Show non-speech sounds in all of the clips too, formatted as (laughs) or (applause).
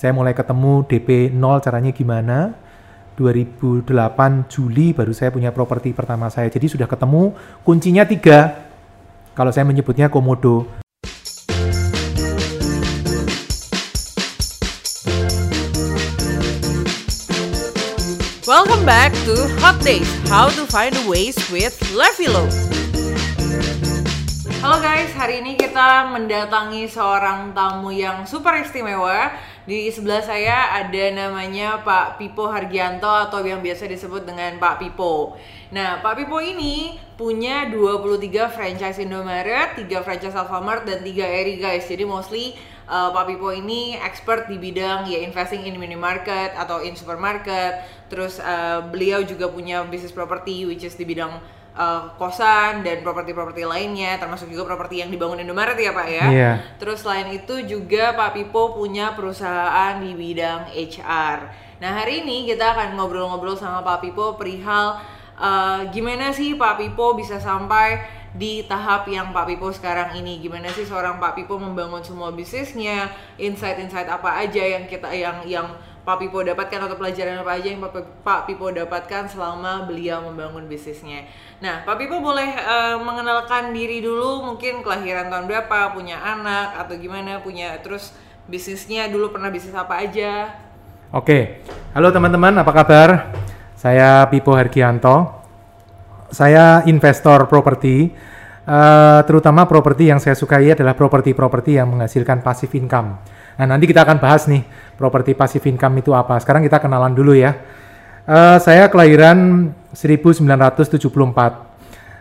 Saya mulai ketemu DP 0 caranya gimana. 2008 Juli baru saya punya properti pertama saya. Jadi sudah ketemu kuncinya tiga. Kalau saya menyebutnya komodo. Welcome back to Hot Days, How to Find a Ways with Levilo. Halo guys, hari ini kita mendatangi seorang tamu yang super istimewa. Di sebelah saya ada namanya Pak Pipo Hargianto atau yang biasa disebut dengan Pak Pipo. Nah, Pak Pipo ini punya 23 franchise Indomaret, 3 franchise Alfamart, dan 3 Eri guys. Jadi mostly uh, Pak Pipo ini expert di bidang ya investing in minimarket atau in supermarket. Terus uh, beliau juga punya bisnis property which is di bidang uh, kosan dan properti-properti lainnya termasuk juga properti yang dibangun Indomaret ya Pak ya. Iya. Terus selain itu juga Pak Pipo punya perusahaan di bidang HR. Nah, hari ini kita akan ngobrol-ngobrol sama Pak Pipo perihal uh, gimana sih Pak Pipo bisa sampai di tahap yang Pak Pipo sekarang ini gimana sih seorang Pak Pipo membangun semua bisnisnya insight-insight apa aja yang kita yang yang Pak Pipo dapatkan atau pelajaran apa aja yang Pak, Pipo dapatkan selama beliau membangun bisnisnya. Nah, Pak Pipo boleh uh, mengenalkan diri dulu, mungkin kelahiran tahun berapa, punya anak atau gimana, punya terus bisnisnya dulu pernah bisnis apa aja. Oke, halo teman-teman, apa kabar? Saya Pipo Hargianto. Saya investor properti, uh, terutama properti yang saya sukai adalah properti-properti yang menghasilkan passive income. Nah, nanti kita akan bahas nih properti passive income itu apa. Sekarang kita kenalan dulu ya. Uh, saya kelahiran 1974.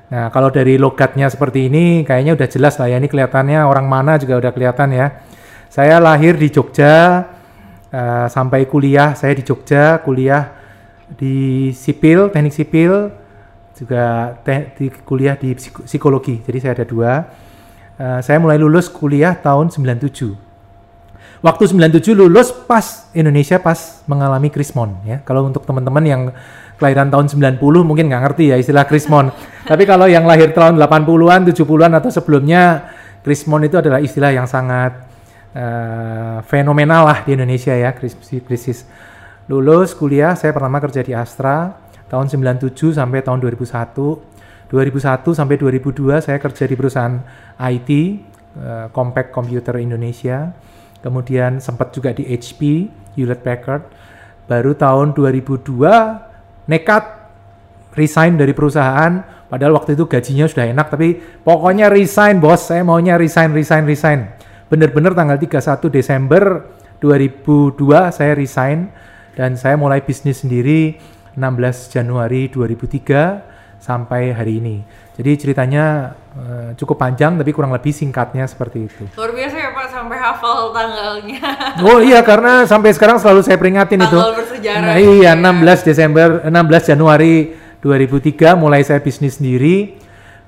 Nah, kalau dari logatnya seperti ini, kayaknya udah jelas lah ya. Ini kelihatannya orang mana juga udah kelihatan ya. Saya lahir di Jogja, uh, sampai kuliah saya di Jogja, kuliah di sipil, teknik sipil, juga te di kuliah di psik psikologi. Jadi saya ada dua. Uh, saya mulai lulus kuliah tahun 97. Waktu 97 lulus pas Indonesia pas mengalami krismon ya. Kalau untuk teman-teman yang kelahiran tahun 90 mungkin nggak ngerti ya istilah krismon. (laughs) Tapi kalau yang lahir tahun 80-an, 70-an atau sebelumnya krismon itu adalah istilah yang sangat uh, fenomenal lah di Indonesia ya krisis. Lulus kuliah saya pertama kerja di Astra tahun 97 sampai tahun 2001. 2001 sampai 2002 saya kerja di perusahaan IT, uh, Compact Computer Indonesia. Kemudian sempat juga di HP, Hewlett Packard. Baru tahun 2002 nekat resign dari perusahaan. Padahal waktu itu gajinya sudah enak, tapi pokoknya resign bos, saya maunya resign, resign, resign. Bener-bener tanggal 31 Desember 2002 saya resign dan saya mulai bisnis sendiri 16 Januari 2003 sampai hari ini. Jadi ceritanya uh, cukup panjang tapi kurang lebih singkatnya seperti itu. Luar biasa ya Pak sampai hafal tanggalnya. (laughs) Oh iya karena sampai sekarang selalu saya peringatin Tanggal itu. bersejarah Nah, iya ya. 16 Desember 16 Januari 2003 mulai saya bisnis sendiri.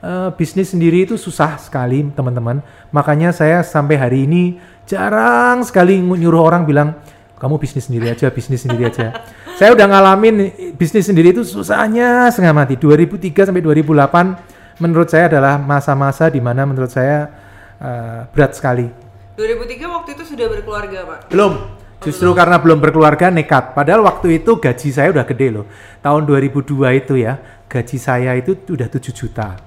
Uh, bisnis sendiri itu susah sekali teman-teman. Makanya saya sampai hari ini jarang sekali nyuruh orang bilang kamu bisnis sendiri aja, bisnis sendiri aja. saya udah ngalamin bisnis sendiri itu susahnya setengah mati. 2003 sampai 2008 menurut saya adalah masa-masa di mana menurut saya uh, berat sekali. 2003 waktu itu sudah berkeluarga Pak. Belum. Justru karena belum berkeluarga nekat. Padahal waktu itu gaji saya udah gede loh. Tahun 2002 itu ya, gaji saya itu udah 7 juta.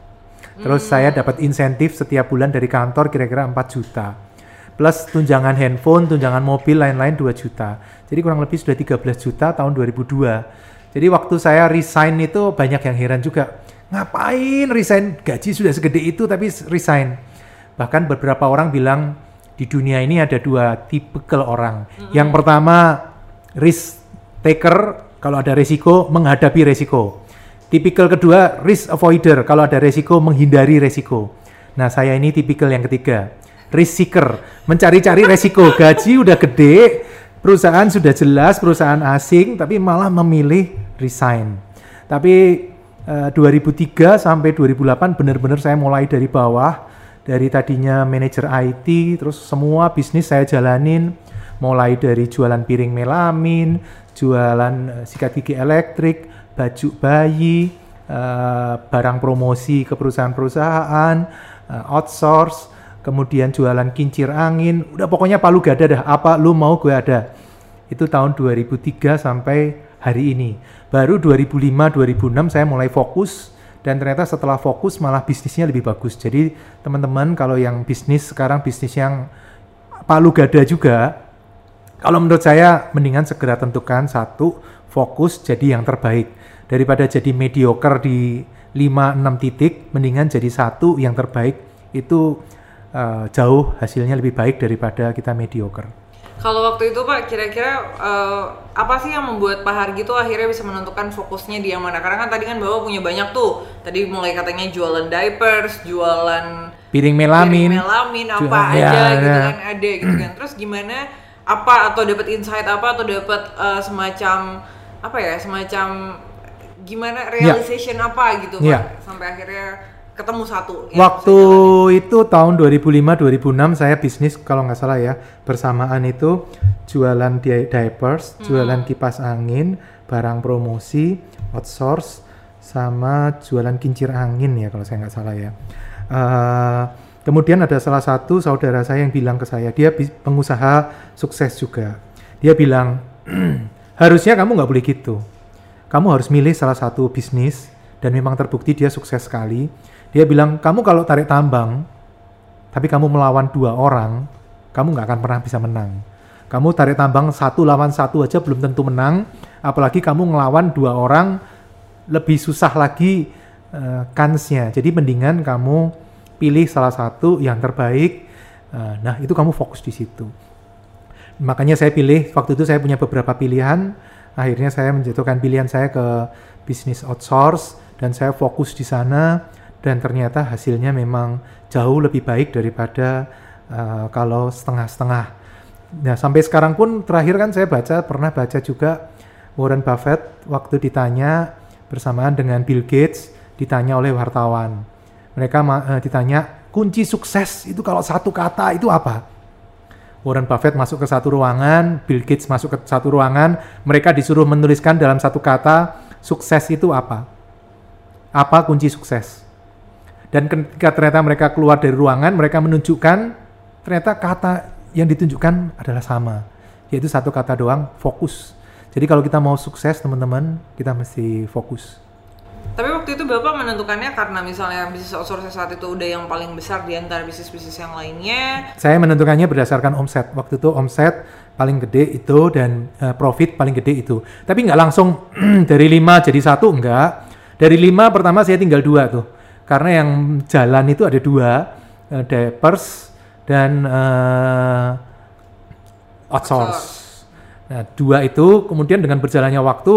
Terus saya dapat insentif setiap bulan dari kantor kira-kira 4 juta. Plus tunjangan handphone, tunjangan mobil lain-lain 2 juta. Jadi kurang lebih sudah 13 juta tahun 2002. Jadi waktu saya resign itu banyak yang heran juga. Ngapain resign? Gaji sudah segede itu tapi resign. Bahkan beberapa orang bilang di dunia ini ada dua tipe orang. Yang pertama risk taker kalau ada resiko menghadapi resiko. Tipikal kedua risk avoider kalau ada resiko menghindari resiko. Nah saya ini tipikal yang ketiga risk mencari-cari resiko. Gaji udah gede, perusahaan sudah jelas perusahaan asing tapi malah memilih resign. Tapi eh, 2003 sampai 2008 benar-benar saya mulai dari bawah dari tadinya manajer IT terus semua bisnis saya jalanin mulai dari jualan piring melamin, jualan eh, sikat gigi elektrik, baju bayi, eh, barang promosi ke perusahaan-perusahaan, eh, outsource, kemudian jualan kincir angin, udah pokoknya palu gada dah, apa lu mau gue ada. itu tahun 2003 sampai hari ini. Baru 2005-2006 saya mulai fokus dan ternyata setelah fokus malah bisnisnya lebih bagus. Jadi teman-teman kalau yang bisnis sekarang bisnis yang palu gada juga, kalau menurut saya mendingan segera tentukan satu fokus jadi yang terbaik daripada jadi mediocre di 5-6 titik, mendingan jadi satu yang terbaik itu uh, jauh hasilnya lebih baik daripada kita mediocre. Kalau waktu itu Pak, kira-kira uh, apa sih yang membuat Pak Hargi tuh akhirnya bisa menentukan fokusnya di yang mana? Karena kan tadi kan Bapak punya banyak tuh. Tadi mulai katanya jualan diapers, jualan piring melamin, piring melamin apa jualan, aja ya, gitu ya. kan ada gitu kan. (clears throat) Terus gimana apa atau dapat insight apa atau dapat uh, semacam apa ya, semacam gimana ya. realization ya. apa gitu Pak ya. sampai akhirnya ketemu satu. Waktu itu tahun 2005-2006 saya bisnis kalau nggak salah ya bersamaan itu jualan di diapers, hmm. jualan kipas angin, barang promosi, outsource, sama jualan kincir angin ya kalau saya nggak salah ya. Uh, kemudian ada salah satu saudara saya yang bilang ke saya, dia pengusaha sukses juga. Dia bilang (clears throat) harusnya kamu nggak boleh gitu. Kamu harus milih salah satu bisnis dan memang terbukti dia sukses sekali dia bilang, kamu kalau tarik tambang, tapi kamu melawan dua orang, kamu nggak akan pernah bisa menang. Kamu tarik tambang satu lawan satu aja belum tentu menang, apalagi kamu ngelawan dua orang, lebih susah lagi uh, kansnya. Jadi mendingan kamu pilih salah satu yang terbaik. Uh, nah itu kamu fokus di situ. Makanya saya pilih, waktu itu saya punya beberapa pilihan, akhirnya saya menjatuhkan pilihan saya ke bisnis outsource, dan saya fokus di sana dan ternyata hasilnya memang jauh lebih baik daripada uh, kalau setengah-setengah. Nah sampai sekarang pun terakhir kan saya baca pernah baca juga Warren Buffett waktu ditanya bersamaan dengan Bill Gates ditanya oleh wartawan. Mereka uh, ditanya kunci sukses itu kalau satu kata itu apa? Warren Buffett masuk ke satu ruangan, Bill Gates masuk ke satu ruangan, mereka disuruh menuliskan dalam satu kata sukses itu apa? Apa kunci sukses? Dan ketika ternyata mereka keluar dari ruangan, mereka menunjukkan ternyata kata yang ditunjukkan adalah sama, yaitu satu kata doang, fokus. Jadi kalau kita mau sukses teman-teman, kita mesti fokus. Tapi waktu itu Bapak menentukannya karena misalnya bisnis outsourcing saat itu udah yang paling besar di antara bisnis-bisnis yang lainnya. Saya menentukannya berdasarkan omset. Waktu itu omset paling gede itu dan uh, profit paling gede itu. Tapi nggak langsung (clears throat) dari lima jadi satu, enggak. Dari lima pertama saya tinggal dua tuh karena yang jalan itu ada dua uh, diapers dan uh, outsource. Nah, dua itu kemudian dengan berjalannya waktu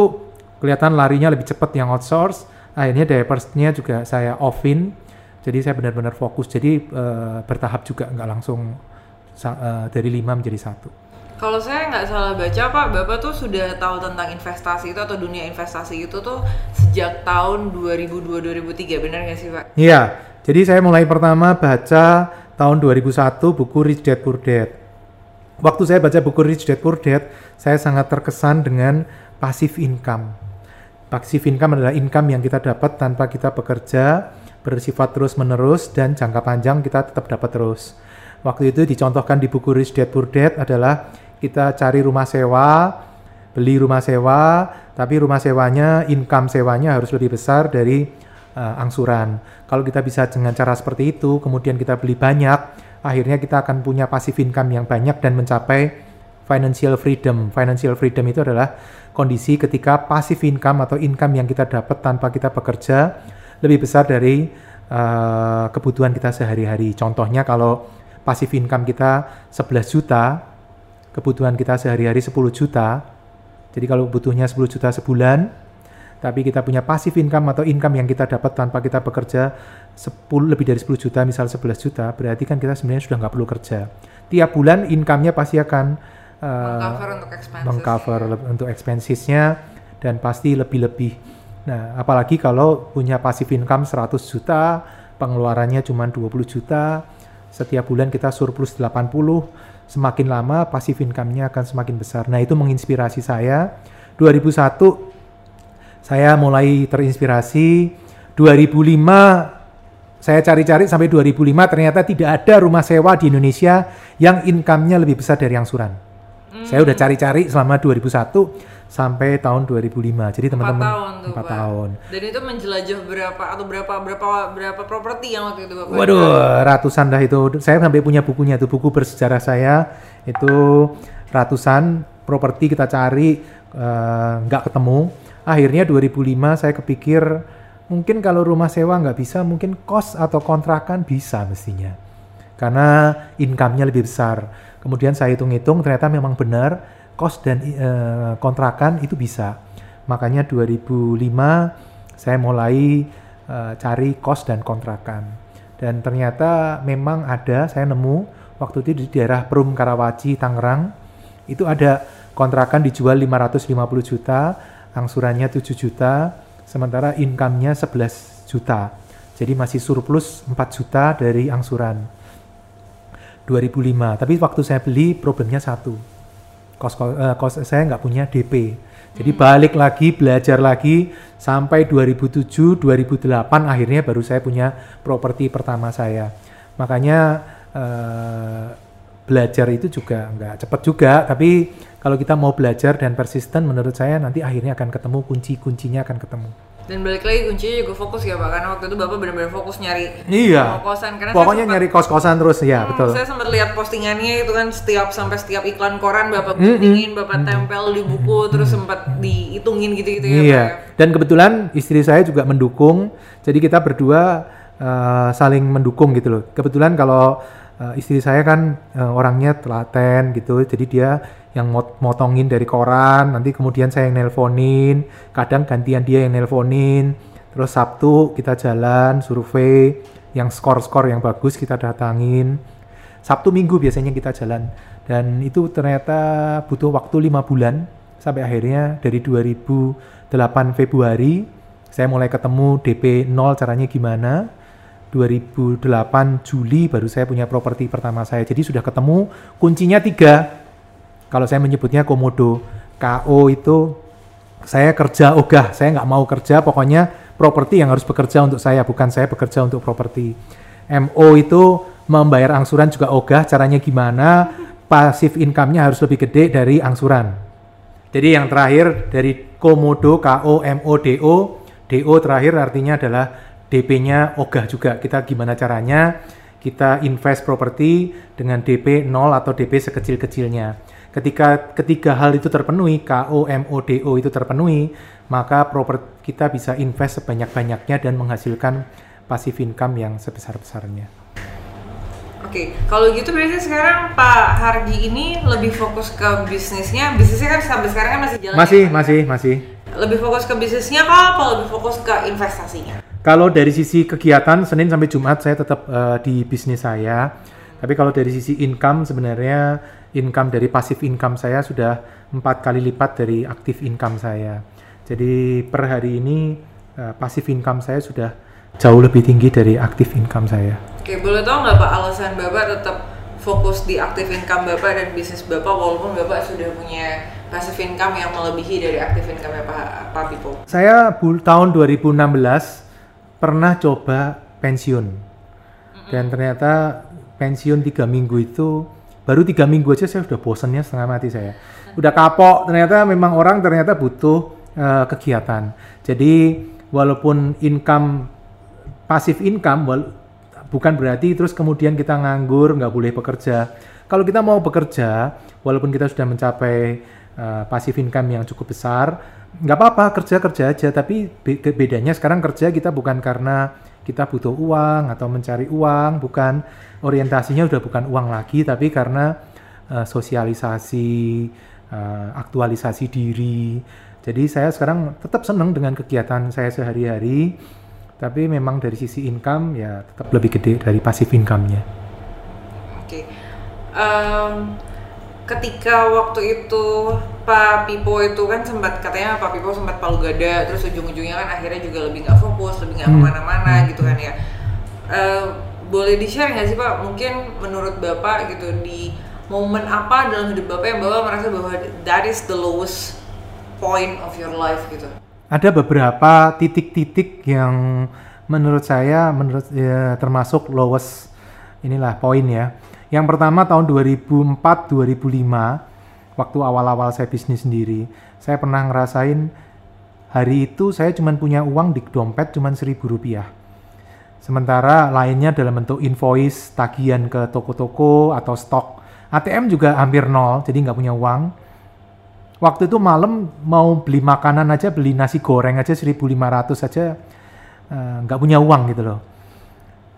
kelihatan larinya lebih cepat yang outsource. Akhirnya diapersnya juga saya offin. Jadi saya benar-benar fokus. Jadi uh, bertahap juga nggak langsung uh, dari lima menjadi satu. Kalau saya nggak salah baca Pak, Bapak tuh sudah tahu tentang investasi itu atau dunia investasi itu tuh sejak tahun 2002-2003, benar nggak sih Pak? Iya, jadi saya mulai pertama baca tahun 2001 buku Rich Dad Poor Dad. Waktu saya baca buku Rich Dad Poor Dad, saya sangat terkesan dengan passive income. Passive income adalah income yang kita dapat tanpa kita bekerja, bersifat terus-menerus, dan jangka panjang kita tetap dapat terus. Waktu itu dicontohkan di buku Rich Dad Poor Dad adalah kita cari rumah sewa, beli rumah sewa, tapi rumah sewanya, income sewanya harus lebih besar dari uh, angsuran. Kalau kita bisa dengan cara seperti itu, kemudian kita beli banyak, akhirnya kita akan punya passive income yang banyak dan mencapai financial freedom. Financial freedom itu adalah kondisi ketika passive income atau income yang kita dapat tanpa kita bekerja lebih besar dari uh, kebutuhan kita sehari-hari. Contohnya kalau passive income kita 11 juta, kebutuhan kita sehari-hari 10 juta, jadi kalau butuhnya 10 juta sebulan, tapi kita punya passive income atau income yang kita dapat tanpa kita bekerja 10 lebih dari 10 juta, misal 11 juta, berarti kan kita sebenarnya sudah nggak perlu kerja. Tiap bulan income-nya pasti akan uh, mengcover untuk expenses. Mengcover untuk expensesnya dan pasti lebih-lebih. Nah, apalagi kalau punya passive income 100 juta, pengeluarannya cuma 20 juta, setiap bulan kita surplus 80, semakin lama passive income-nya akan semakin besar. Nah, itu menginspirasi saya. 2001 saya mulai terinspirasi. 2005 saya cari-cari sampai 2005 ternyata tidak ada rumah sewa di Indonesia yang income-nya lebih besar dari angsuran. Saya udah cari-cari selama 2001 sampai tahun 2005. Jadi Empat teman-teman tahun tuh empat Pak. tahun. Dan itu menjelajah berapa atau berapa berapa berapa properti yang waktu itu Bapak? Waduh, ratusan dah itu. Saya sampai punya bukunya tuh, buku bersejarah saya itu ratusan properti kita cari eh, nggak ketemu. Akhirnya 2005 saya kepikir mungkin kalau rumah sewa nggak bisa, mungkin kos atau kontrakan bisa mestinya. Karena income-nya lebih besar. Kemudian saya hitung-hitung ternyata memang benar kos dan eh, kontrakan itu bisa. Makanya 2005 saya mulai eh, cari kos dan kontrakan. Dan ternyata memang ada, saya nemu waktu itu di daerah Perum Karawaci, Tangerang, itu ada kontrakan dijual 550 juta, angsurannya 7 juta, sementara income-nya 11 juta. Jadi masih surplus 4 juta dari angsuran 2005. Tapi waktu saya beli problemnya satu, kos, eh, kos saya nggak punya DP. Jadi balik lagi, belajar lagi sampai 2007, 2008 akhirnya baru saya punya properti pertama saya. Makanya eh, belajar itu juga nggak cepat juga, tapi kalau kita mau belajar dan persisten, menurut saya nanti akhirnya akan ketemu kunci-kuncinya akan ketemu. Dan balik lagi kuncinya juga fokus ya Pak, karena waktu itu Bapak benar-benar fokus nyari Iya. kosan karena Pokoknya sempat, nyari kos-kosan terus ya, Hmm, betul. Saya sempat lihat postingannya itu kan setiap sampai setiap iklan koran Bapak Mm-mm. guntingin, Bapak tempel di buku, terus sempat dihitungin gitu-gitu ya Pak. Iya. ya. Dan kebetulan istri saya juga mendukung. Jadi kita berdua eh, saling mendukung gitu loh. Kebetulan kalau eh, istri saya kan eh, orangnya telaten gitu. Jadi dia yang mot- motongin dari koran, nanti kemudian saya yang nelponin, kadang gantian dia yang nelponin. Terus Sabtu kita jalan survei yang skor-skor yang bagus kita datangin. Sabtu Minggu biasanya kita jalan dan itu ternyata butuh waktu lima bulan sampai akhirnya dari 2008 Februari saya mulai ketemu DP 0 caranya gimana 2008 Juli baru saya punya properti pertama saya jadi sudah ketemu kuncinya tiga kalau saya menyebutnya komodo KO itu saya kerja ogah saya nggak mau kerja pokoknya properti yang harus bekerja untuk saya bukan saya bekerja untuk properti. MO itu membayar angsuran juga ogah caranya gimana? Pasif income-nya harus lebih gede dari angsuran. Jadi yang terakhir dari komodo KO MO DO DO terakhir artinya adalah DP-nya ogah juga. Kita gimana caranya? Kita invest properti dengan DP 0 atau DP sekecil-kecilnya ketika ketiga hal itu terpenuhi KO MO DO itu terpenuhi maka properti kita bisa invest sebanyak-banyaknya dan menghasilkan passive income yang sebesar-besarnya Oke, kalau gitu berarti sekarang Pak Hargi ini lebih fokus ke bisnisnya. Bisnisnya kan sampai sekarang kan masih jalan. masih ya, masih masih Lebih fokus ke bisnisnya kah apa lebih fokus ke investasinya? Kalau dari sisi kegiatan Senin sampai Jumat saya tetap eh, di bisnis saya. Tapi kalau dari sisi income sebenarnya income dari passive income saya sudah empat kali lipat dari aktif income saya. Jadi per hari ini eh, passive income saya sudah jauh lebih tinggi dari aktif income saya. Oke, boleh tahu nggak Pak alasan Bapak tetap fokus di aktif income Bapak dan bisnis Bapak walaupun Bapak sudah punya passive income yang melebihi dari aktif income Pak, Pak Pipo? Saya tahun 2016 pernah coba pensiun dan ternyata pensiun tiga minggu itu baru tiga minggu aja saya sudah bosannya setengah mati saya. Udah kapok ternyata memang orang ternyata butuh eh, kegiatan. Jadi walaupun income pasif income wal- bukan berarti terus kemudian kita nganggur nggak boleh bekerja. Kalau kita mau bekerja walaupun kita sudah mencapai uh, pasif income yang cukup besar nggak apa-apa kerja kerja aja. Tapi be- bedanya sekarang kerja kita bukan karena kita butuh uang atau mencari uang bukan orientasinya udah bukan uang lagi tapi karena uh, sosialisasi uh, aktualisasi diri jadi saya sekarang tetap senang dengan kegiatan saya sehari-hari tapi memang dari sisi income ya tetap lebih gede dari pasif income-nya. Oke. Em, ketika waktu itu Pak Pipo itu kan sempat katanya Pak Pipo sempat palu gada terus ujung-ujungnya kan akhirnya juga lebih nggak fokus lebih nggak Hmm. ke mana-mana gitu kan ya Eh, boleh di share nggak sih Pak mungkin menurut Bapak gitu di momen apa dalam hidup Bapak yang Bapak merasa bahwa that is the lowest point of your life gitu Ada beberapa titik-titik yang menurut saya menurut ya, termasuk lowest inilah poin ya. Yang pertama tahun 2004 2005 waktu awal-awal saya bisnis sendiri. Saya pernah ngerasain hari itu saya cuma punya uang di dompet cuma seribu rupiah. Sementara lainnya dalam bentuk invoice, tagihan ke toko-toko atau stok. ATM juga hampir nol, jadi nggak punya uang. Waktu itu malam mau beli makanan aja, beli nasi goreng aja 1.500 aja eh, nggak punya uang gitu loh.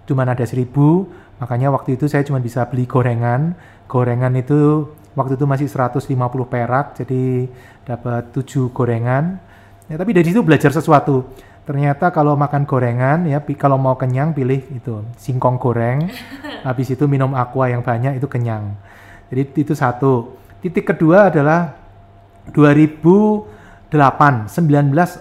Cuman ada 1000, makanya waktu itu saya cuma bisa beli gorengan. Gorengan itu waktu itu masih 150 perak, jadi dapat 7 gorengan. Ya, tapi dari situ belajar sesuatu. Ternyata kalau makan gorengan ya kalau mau kenyang pilih itu singkong goreng. (laughs) Habis itu minum aqua yang banyak itu kenyang. Jadi itu satu. Titik kedua adalah 2008, 19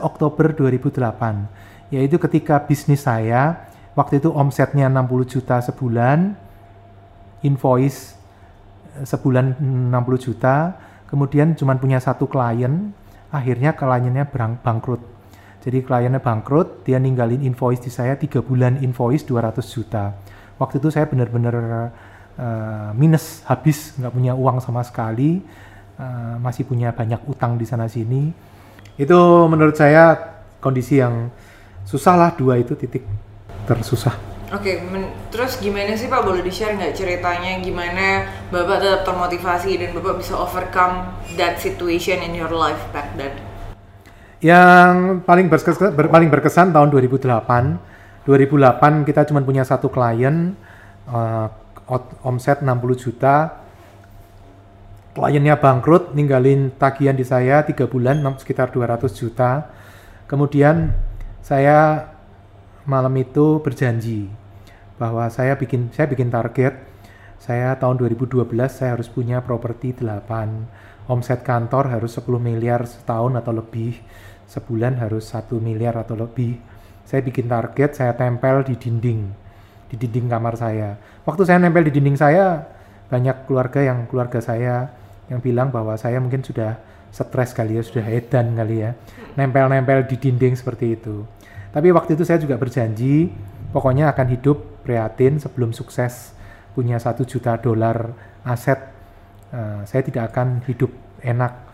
Oktober 2008. Yaitu ketika bisnis saya waktu itu omsetnya 60 juta sebulan, invoice eh, sebulan 60 juta, kemudian cuma punya satu klien, akhirnya kliennya bangkrut. Jadi kliennya bangkrut, dia ninggalin invoice di saya tiga bulan invoice 200 juta. Waktu itu saya benar-benar eh, minus, habis, nggak punya uang sama sekali, eh, masih punya banyak utang di sana sini. Itu menurut saya kondisi yang susah lah dua itu titik tersusah. Oke, men- terus gimana sih Pak? Boleh di-share nggak ceritanya gimana Bapak tetap termotivasi dan Bapak bisa overcome that situation in your life back then? Yang paling berkesan, ber- paling berkesan tahun 2008. 2008 kita cuma punya satu klien, ot- omset 60 juta. Kliennya bangkrut, ninggalin tagihan di saya tiga bulan sekitar 200 juta. Kemudian saya malam itu berjanji bahwa saya bikin saya bikin target saya tahun 2012 saya harus punya properti 8 omset kantor harus 10 miliar setahun atau lebih sebulan harus satu miliar atau lebih saya bikin target saya tempel di dinding di dinding kamar saya waktu saya nempel di dinding saya banyak keluarga yang keluarga saya yang bilang bahwa saya mungkin sudah stres kali ya sudah edan kali ya nempel-nempel di dinding seperti itu tapi waktu itu saya juga berjanji, pokoknya akan hidup prihatin sebelum sukses punya satu juta dolar aset. Eh, saya tidak akan hidup enak.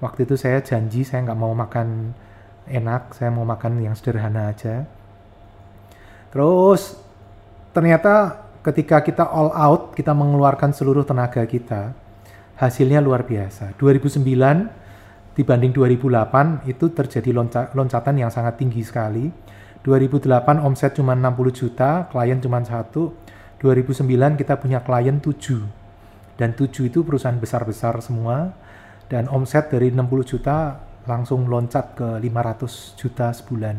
Waktu itu saya janji saya nggak mau makan enak, saya mau makan yang sederhana aja. Terus ternyata ketika kita all out, kita mengeluarkan seluruh tenaga kita, hasilnya luar biasa. 2009 dibanding 2008 itu terjadi lonca- loncatan yang sangat tinggi sekali. 2008 omset cuma 60 juta, klien cuma satu. 2009 kita punya klien 7. Dan 7 itu perusahaan besar-besar semua. Dan omset dari 60 juta langsung loncat ke 500 juta sebulan.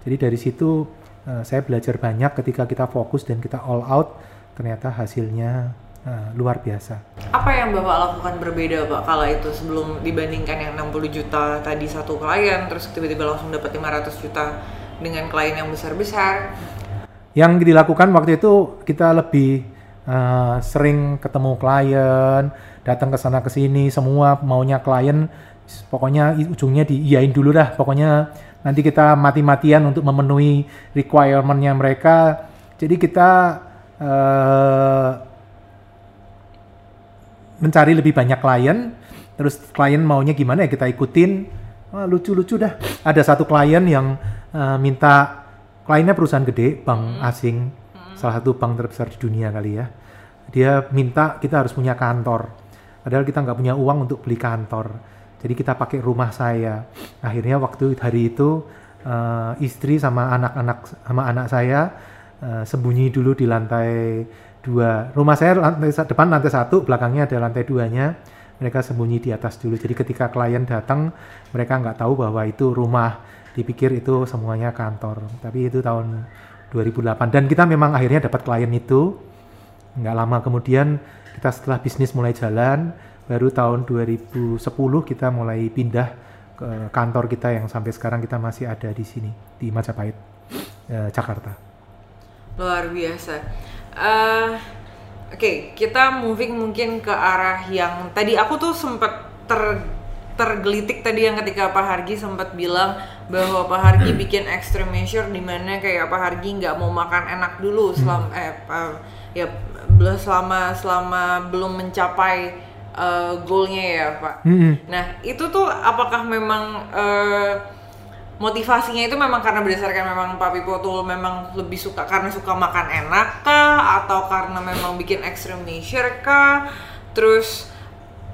Jadi dari situ eh, saya belajar banyak ketika kita fokus dan kita all out, ternyata hasilnya eh, luar biasa. Apa yang Bapak lakukan berbeda Pak kala itu sebelum dibandingkan yang 60 juta tadi satu klien terus tiba-tiba langsung dapat 500 juta dengan klien yang besar-besar? Yang dilakukan waktu itu kita lebih eh, sering ketemu klien, datang ke sana ke sini, semua maunya klien, pokoknya ujungnya diiyain dulu dah. Pokoknya nanti kita mati-matian untuk memenuhi requirement-nya mereka. Jadi kita eh, mencari lebih banyak klien, terus klien maunya gimana ya kita ikutin. Lucu-lucu dah. Ada satu klien yang eh, minta kliennya perusahaan gede, bank asing, salah satu bank terbesar di dunia kali ya. Dia minta kita harus punya kantor. Padahal kita nggak punya uang untuk beli kantor. Jadi kita pakai rumah saya. Akhirnya waktu hari itu eh, istri sama anak-anak sama anak saya eh, sembunyi dulu di lantai dua. Rumah saya lantai depan lantai satu, belakangnya ada lantai duanya. Mereka sembunyi di atas dulu. Jadi ketika klien datang, mereka nggak tahu bahwa itu rumah. Dipikir itu semuanya kantor. Tapi itu tahun 2008. Dan kita memang akhirnya dapat klien itu. Nggak lama kemudian kita setelah bisnis mulai jalan, baru tahun 2010 kita mulai pindah ke kantor kita yang sampai sekarang kita masih ada di sini di Majapahit, eh, Jakarta. Luar biasa. Eh, Oke, kita moving mungkin ke arah yang tadi aku tuh sempat ter tergelitik tadi yang ketika Pak Hargi sempat bilang bahwa Pak Hargi (clears throat) bikin extreme measure di mana kayak Pak Hargi nggak mau makan enak dulu selama eh pa- ya selama selama belum mencapai uh, goalnya ya Pak. Mm-mm. Nah itu tuh apakah memang uh, motivasinya itu memang karena berdasarkan memang Pak Pipo tuh memang lebih suka karena suka makan enak kah atau karena memang bikin extreme measure kah terus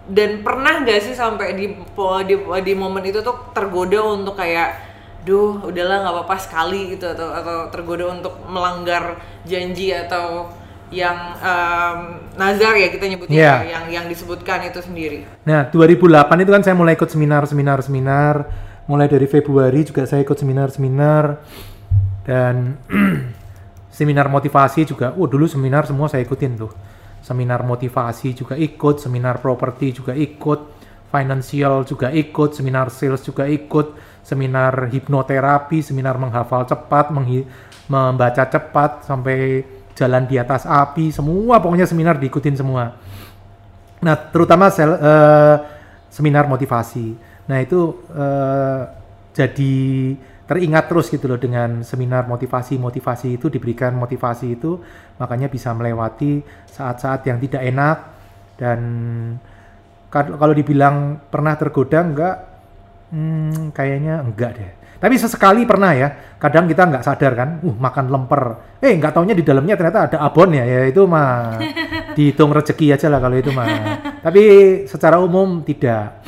dan pernah gak sih sampai di, di di momen itu tuh tergoda untuk kayak duh udahlah nggak apa-apa sekali gitu atau atau tergoda untuk melanggar janji atau yang um, nazar ya kita nyebutnya Yeah. ya, yang yang disebutkan itu sendiri. Nah, 2008 itu kan saya mulai ikut seminar, seminar. Mulai dari Februari juga saya ikut seminar, seminar. Dan (clears throat) seminar motivasi juga. Oh, dulu seminar semua saya ikutin tuh. Seminar motivasi juga ikut, seminar properti juga ikut, financial juga ikut, seminar sales juga ikut, seminar hipnoterapi, seminar menghafal cepat, menghi- membaca cepat sampai jalan di atas api, semua pokoknya seminar diikutin semua. Nah, terutama sel, eh, seminar motivasi. Nah, itu eh, jadi teringat terus gitu loh dengan seminar motivasi-motivasi itu diberikan motivasi itu makanya bisa melewati saat-saat yang tidak enak dan kal- kalau dibilang pernah tergoda enggak hmm, kayaknya enggak deh tapi sesekali pernah ya kadang kita nggak sadar kan uh makan lemper. Eh nggak taunya di dalamnya ternyata ada abon ya ya itu mah (laughs) dihitung rezeki aja lah kalau itu mah. Tapi secara umum tidak.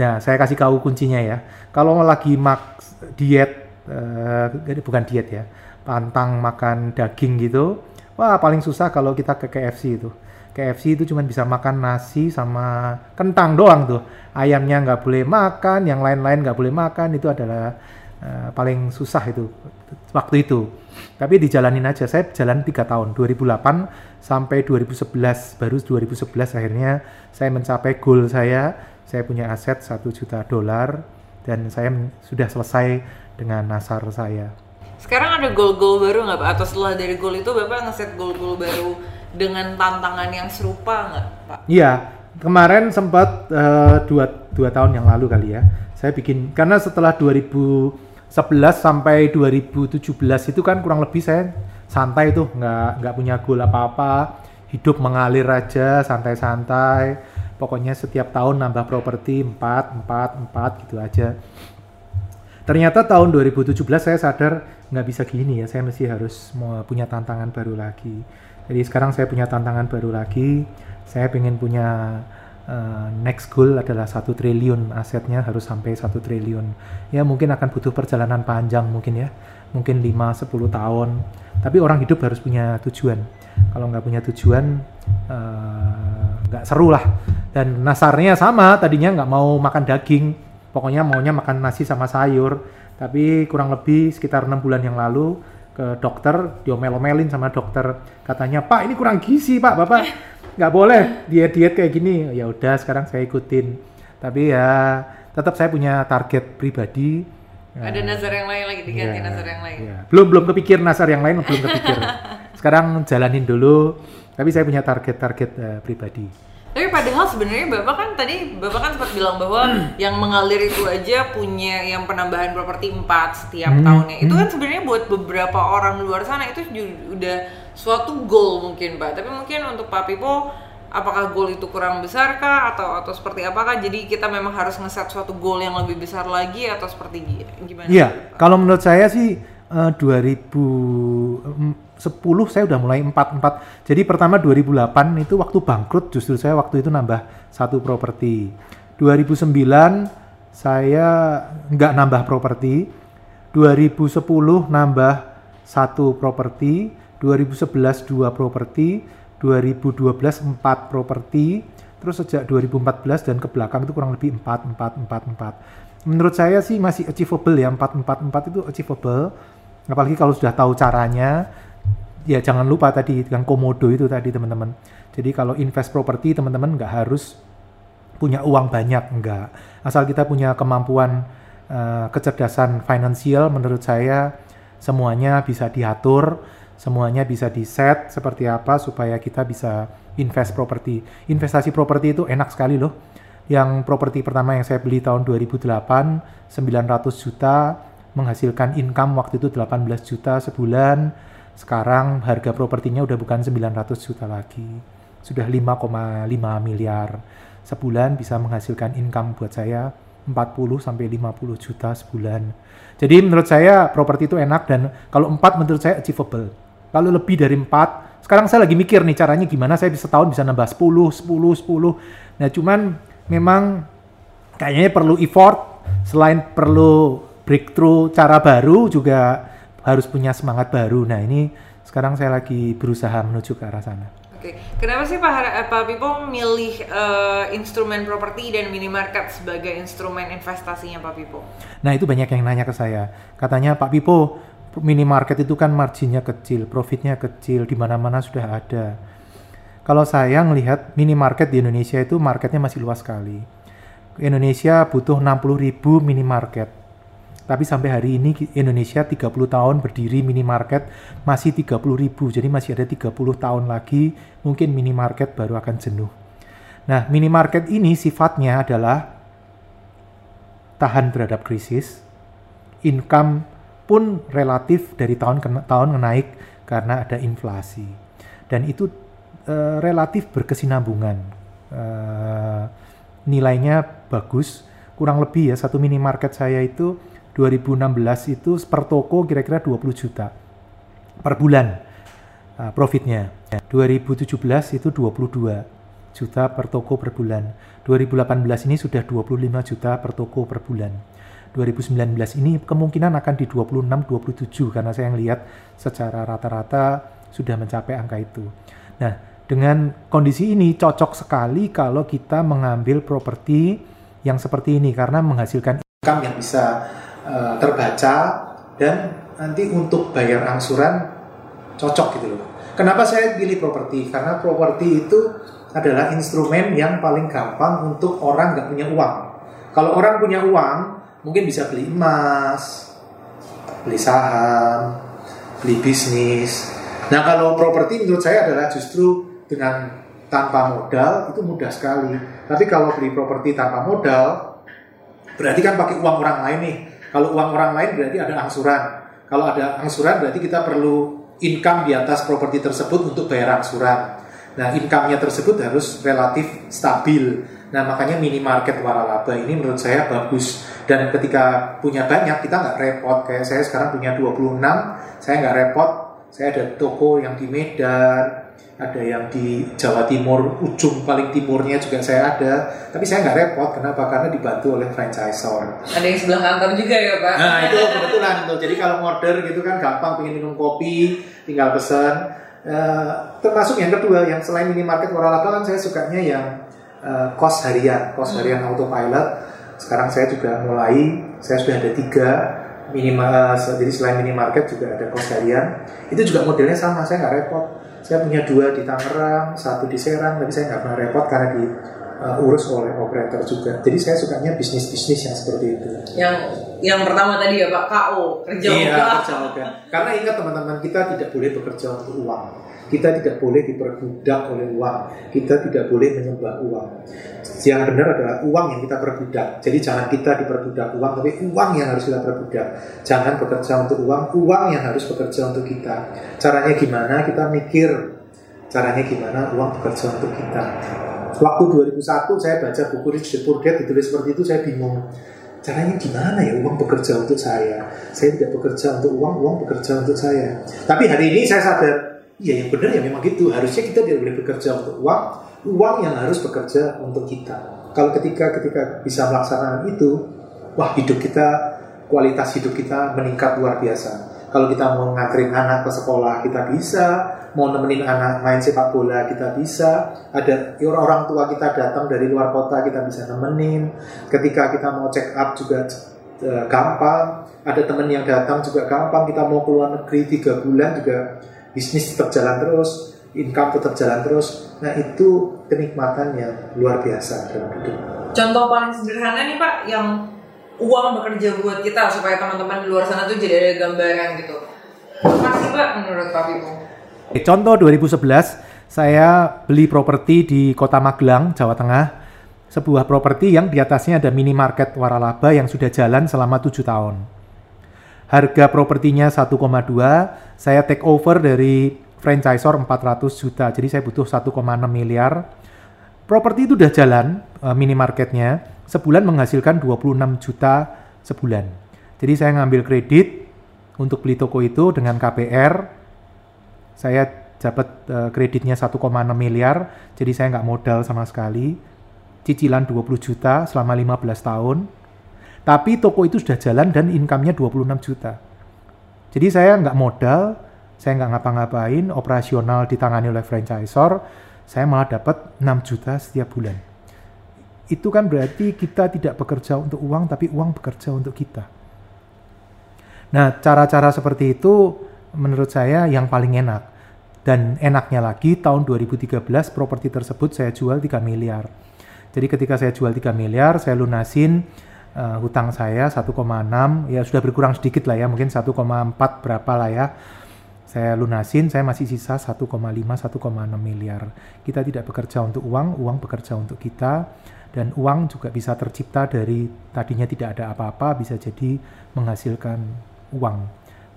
Nah saya kasih tahu kuncinya ya. Kalau lagi mak diet eh, bukan diet ya pantang makan daging gitu wah paling susah kalau kita ke KFC itu. KFC itu cuma bisa makan nasi sama kentang doang tuh. Ayamnya nggak boleh makan yang lain-lain nggak boleh makan itu adalah eh, paling susah itu waktu itu tapi dijalanin aja saya jalan tiga tahun 2008 sampai 2011 baru 2011 akhirnya saya mencapai goal saya saya punya aset 1 juta dolar dan saya sudah selesai dengan nasar saya Sekarang ada goal-goal baru nggak Pak? Atau setelah dari goal itu Bapak ngeset goal-goal baru dengan tantangan yang serupa nggak Pak? Iya, kemarin sempat eh, dua, dua tahun yang lalu kali ya. Saya bikin karena setelah 2011 sampai 2017 itu kan kurang lebih saya santai tuh, nggak nggak punya goal apa-apa, hidup mengalir aja, santai-santai. Pokoknya setiap tahun nambah properti 4, 4, 4 gitu aja. Ternyata tahun 2017 saya sadar nggak bisa gini ya, saya mesti harus mau punya tantangan baru lagi. Jadi sekarang saya punya tantangan baru lagi, saya pengen punya eh, next goal adalah satu triliun asetnya harus sampai satu triliun. Ya mungkin akan butuh perjalanan panjang mungkin ya, mungkin 5-10 tahun. Tapi orang hidup harus punya tujuan. Kalau nggak punya tujuan eh, nggak seru lah. Dan nasarnya sama, tadinya nggak mau makan daging, pokoknya maunya makan nasi sama sayur tapi kurang lebih sekitar enam bulan yang lalu ke dokter diomel-omelin sama dokter katanya pak ini kurang gizi pak bapak nggak boleh diet diet kayak gini. Ya udah sekarang saya ikutin. Tapi ya tetap saya punya target pribadi. Ada nazar yang lain lagi diganti Ya, nazar yang lain. ya. belum belum kepikir nasar yang lain belum kepikir. (laughs) Sekarang jalanin dulu. Tapi saya punya target-target eh, pribadi. Tapi padahal sebenarnya Bapak kan tadi Bapak kan sempat bilang bahwa (clears throat) yang mengalir itu aja punya yang penambahan properti 4 setiap Hmm, tahunnya. Itu kan sebenarnya buat beberapa orang di luar sana itu udah suatu goal mungkin Pak. Tapi mungkin untuk Pak Pipo apakah goal itu kurang besar kah atau atau seperti apakah jadi kita memang harus ngeset suatu goal yang lebih besar lagi atau seperti gi- gimana? Iya, kalau menurut saya sih eh, 2010 saya udah mulai 44. Jadi pertama 2008 itu waktu bangkrut justru saya waktu itu nambah satu properti. 2009 saya nggak nambah properti. 2010 nambah satu properti. 2011 dua properti. 2012 empat properti. Terus sejak 2014 dan ke belakang itu kurang lebih 4, 4, 4, 4. Menurut saya sih masih achievable ya, 4, 4, 4 itu achievable. Apalagi kalau sudah tahu caranya, ya jangan lupa tadi dengan komodo itu tadi teman-teman. Jadi kalau invest properti teman-teman nggak harus punya uang banyak, enggak. Asal kita punya kemampuan eh, kecerdasan finansial menurut saya semuanya bisa diatur, semuanya bisa di-set seperti apa supaya kita bisa invest properti. Investasi properti itu enak sekali loh. Yang properti pertama yang saya beli tahun 2008, 900 juta, menghasilkan income waktu itu 18 juta sebulan. Sekarang harga propertinya udah bukan 900 juta lagi. Sudah 5,5 miliar. sebulan bisa menghasilkan income buat saya 40 sampai 50 juta sebulan. Jadi menurut saya properti itu enak dan kalau 4 menurut saya achievable. Kalau lebih dari 4, sekarang saya lagi mikir nih caranya gimana saya bisa tahun bisa nambah 10, 10, 10. Nah, cuman memang kayaknya perlu effort selain perlu breakthrough cara baru juga harus punya semangat baru. Nah, ini sekarang saya lagi berusaha menuju ke arah sana. Oke, kenapa sih Pak, Har- eh, Pak Pipo milih eh, instrumen properti dan minimarket sebagai instrumen investasinya Pak Pipo? Nah itu banyak yang nanya ke saya. Katanya Pak Pipo, minimarket itu kan marginnya kecil, profitnya kecil, di mana-mana sudah ada. Kalau saya melihat minimarket di Indonesia itu marketnya masih luas sekali. Indonesia butuh 60 ribu minimarket. Tapi sampai hari ini Indonesia 30 tahun berdiri minimarket masih 30 ribu. Jadi masih ada 30 tahun lagi mungkin minimarket baru akan jenuh. Nah minimarket ini sifatnya adalah tahan terhadap krisis, income pun relatif dari tahun ke tahun naik karena ada inflasi. Dan itu eh, relatif berkesinambungan. Eh, nilainya bagus. Kurang lebih ya satu minimarket saya itu 2016 itu per toko kira-kira 20 juta per bulan uh, profitnya. 2017 itu 22 juta per toko per bulan. 2018 ini sudah 25 juta per toko per bulan 2019 ini kemungkinan akan di 26-27 karena saya lihat secara rata-rata sudah mencapai angka itu. Nah, dengan kondisi ini cocok sekali kalau kita mengambil properti yang seperti ini karena menghasilkan income yang bisa eh, terbaca dan nanti untuk bayar angsuran cocok gitu loh. Kenapa saya pilih properti? Karena properti itu adalah instrumen yang paling gampang untuk orang nggak punya uang. Kalau orang punya uang, mungkin bisa beli emas, beli saham, beli bisnis. Nah kalau properti menurut saya adalah justru dengan tanpa modal itu mudah sekali. Tapi kalau beli properti tanpa modal, berarti kan pakai uang orang lain nih. Kalau uang orang lain berarti ada angsuran. Kalau ada angsuran berarti kita perlu income di atas properti tersebut untuk bayar angsuran. Nah, income-nya tersebut harus relatif stabil. Nah, makanya minimarket waralaba ini menurut saya bagus. Dan ketika punya banyak, kita nggak repot. Kayak saya sekarang punya 26, saya nggak repot. Saya ada toko yang di Medan, ada yang di Jawa Timur, ujung paling timurnya juga saya ada. Tapi saya nggak repot, kenapa? Karena dibantu oleh franchisor. Ada yang sebelah kantor juga ya Pak? Nah itu kebetulan tuh. Jadi kalau order gitu kan gampang pengen minum kopi, tinggal pesan. Eh, termasuk yang kedua, yang selain minimarket waralaba kan saya sukanya yang eh, kos harian, kos harian autopilot. Sekarang saya juga mulai, saya sudah ada tiga minimal. Jadi selain minimarket juga ada kos harian. Itu juga modelnya sama, saya nggak repot. Saya punya dua di Tangerang, satu di Serang, tapi saya nggak pernah repot karena diurus oleh operator juga. Jadi saya sukanya bisnis-bisnis yang seperti itu. Yang yang pertama tadi ya Pak KO kerja Iya, kerja. Karena ingat teman-teman, kita tidak boleh bekerja untuk uang. Kita tidak boleh diperbudak oleh uang. Kita tidak boleh menyembah uang. Yang benar adalah uang yang kita perbudak. Jadi jangan kita diperbudak uang, tapi uang yang harus kita perbudak. Jangan bekerja untuk uang, uang yang harus bekerja untuk kita. Caranya gimana? Kita mikir caranya gimana uang bekerja untuk kita. Waktu 2001 saya baca buku Rich Dad Poor Dad ditulis seperti itu saya bingung caranya gimana ya uang bekerja untuk saya saya tidak bekerja untuk uang uang bekerja untuk saya tapi hari ini saya sadar iya yang benar ya memang gitu harusnya kita tidak boleh bekerja untuk uang uang yang harus bekerja untuk kita. Kalau ketika ketika bisa melaksanakan itu wah hidup kita kualitas hidup kita meningkat luar biasa. Kalau kita mau nganterin anak ke sekolah kita bisa. Mau nemenin anak main sepak bola kita bisa. Ada orang tua kita datang dari luar kota kita bisa nemenin. Ketika kita mau check up juga eh, gampang. Ada temen yang datang juga gampang. Kita mau keluar negeri tiga bulan juga bisnis tetap jalan terus income tetap jalan terus nah itu kenikmatan yang luar biasa dalam hidup Contoh paling sederhana nih Pak yang uang bekerja buat kita supaya teman-teman di luar sana tuh jadi ada gambaran gitu. Apa sih Pak menurut Pak Pipo? Contoh 2011 saya beli properti di Kota Magelang, Jawa Tengah. Sebuah properti yang di atasnya ada minimarket waralaba yang sudah jalan selama 7 tahun. Harga propertinya 1,2, saya take over dari franchisor 400 juta. Jadi saya butuh 1,6 miliar. properti itu udah jalan uh, minimarketnya, sebulan menghasilkan 26 juta sebulan. Jadi saya ngambil kredit untuk beli toko itu dengan KPR, saya dapat uh, kreditnya 1,6 miliar, jadi saya nggak modal sama sekali, cicilan 20 juta selama 15 tahun, tapi toko itu sudah jalan dan income-nya 26 juta. Jadi saya nggak modal, saya nggak ngapa-ngapain, operasional ditangani oleh franchisor, saya malah dapat 6 juta setiap bulan. Itu kan berarti kita tidak bekerja untuk uang, tapi uang bekerja untuk kita. Nah, cara-cara seperti itu menurut saya yang paling enak. Dan enaknya lagi, tahun 2013 properti tersebut saya jual 3 miliar. Jadi ketika saya jual 3 miliar, saya lunasin uh, hutang saya 1,6, ya sudah berkurang sedikit lah ya, mungkin 1,4 berapa lah ya saya lunasin, saya masih sisa 1,5 1,6 miliar. Kita tidak bekerja untuk uang, uang bekerja untuk kita dan uang juga bisa tercipta dari tadinya tidak ada apa-apa bisa jadi menghasilkan uang.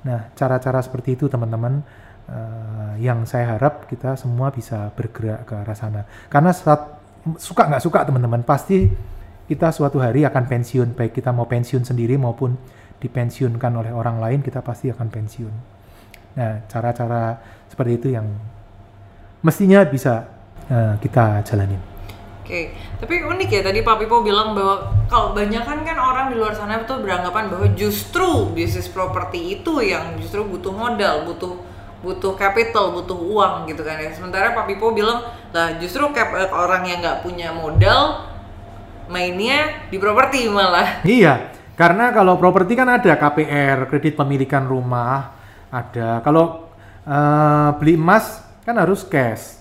Nah, cara-cara seperti itu teman-teman uh, yang saya harap kita semua bisa bergerak ke arah sana. Karena saat suka nggak suka teman-teman pasti kita suatu hari akan pensiun baik kita mau pensiun sendiri maupun dipensiunkan oleh orang lain kita pasti akan pensiun. Nah, cara-cara seperti itu yang mestinya bisa uh, kita jalanin. Oke, okay. tapi unik ya tadi Pak Pipo bilang bahwa kalau banyak kan kan orang di luar sana itu beranggapan bahwa justru bisnis properti itu yang justru butuh modal, butuh butuh capital, butuh uang gitu kan ya. Sementara Pak Pipo bilang lah justru cap, eh, orang yang nggak punya modal mainnya di properti malah. Iya, karena kalau properti kan ada KPR, kredit pemilikan rumah, ada. Kalau uh, beli emas kan harus cash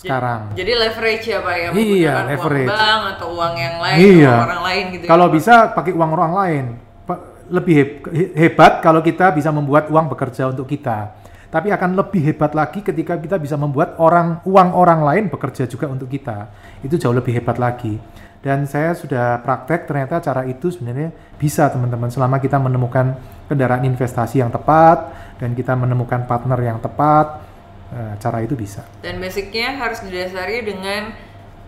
sekarang. Jadi leverage ya Pak ya, iya, leverage. uang bank atau uang yang lain, iya. orang lain gitu. Kalau ya, bisa pakai uang orang lain. Lebih hebat kalau kita bisa membuat uang bekerja untuk kita. Tapi akan lebih hebat lagi ketika kita bisa membuat orang uang orang lain bekerja juga untuk kita. Itu jauh lebih hebat lagi. Dan saya sudah praktek ternyata cara itu sebenarnya bisa teman-teman selama kita menemukan kendaraan investasi yang tepat dan kita menemukan partner yang tepat, uh, cara itu bisa. Dan basicnya harus didasari dengan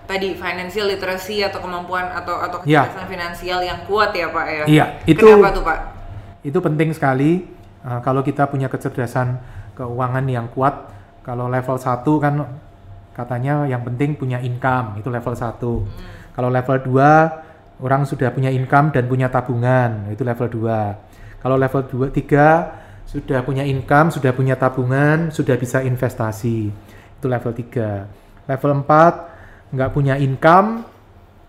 tadi financial literacy atau kemampuan atau atau ya. kecerdasan ya. finansial yang kuat ya pak ya. Iya itu. Kenapa tuh pak? Itu penting sekali uh, kalau kita punya kecerdasan keuangan yang kuat. Kalau level 1 kan katanya yang penting punya income itu level 1. Hmm. Kalau level 2 orang sudah punya income dan punya tabungan itu level 2. Kalau level 2 3 sudah punya income, sudah punya tabungan, sudah bisa investasi. Itu level 3. Level 4 nggak punya income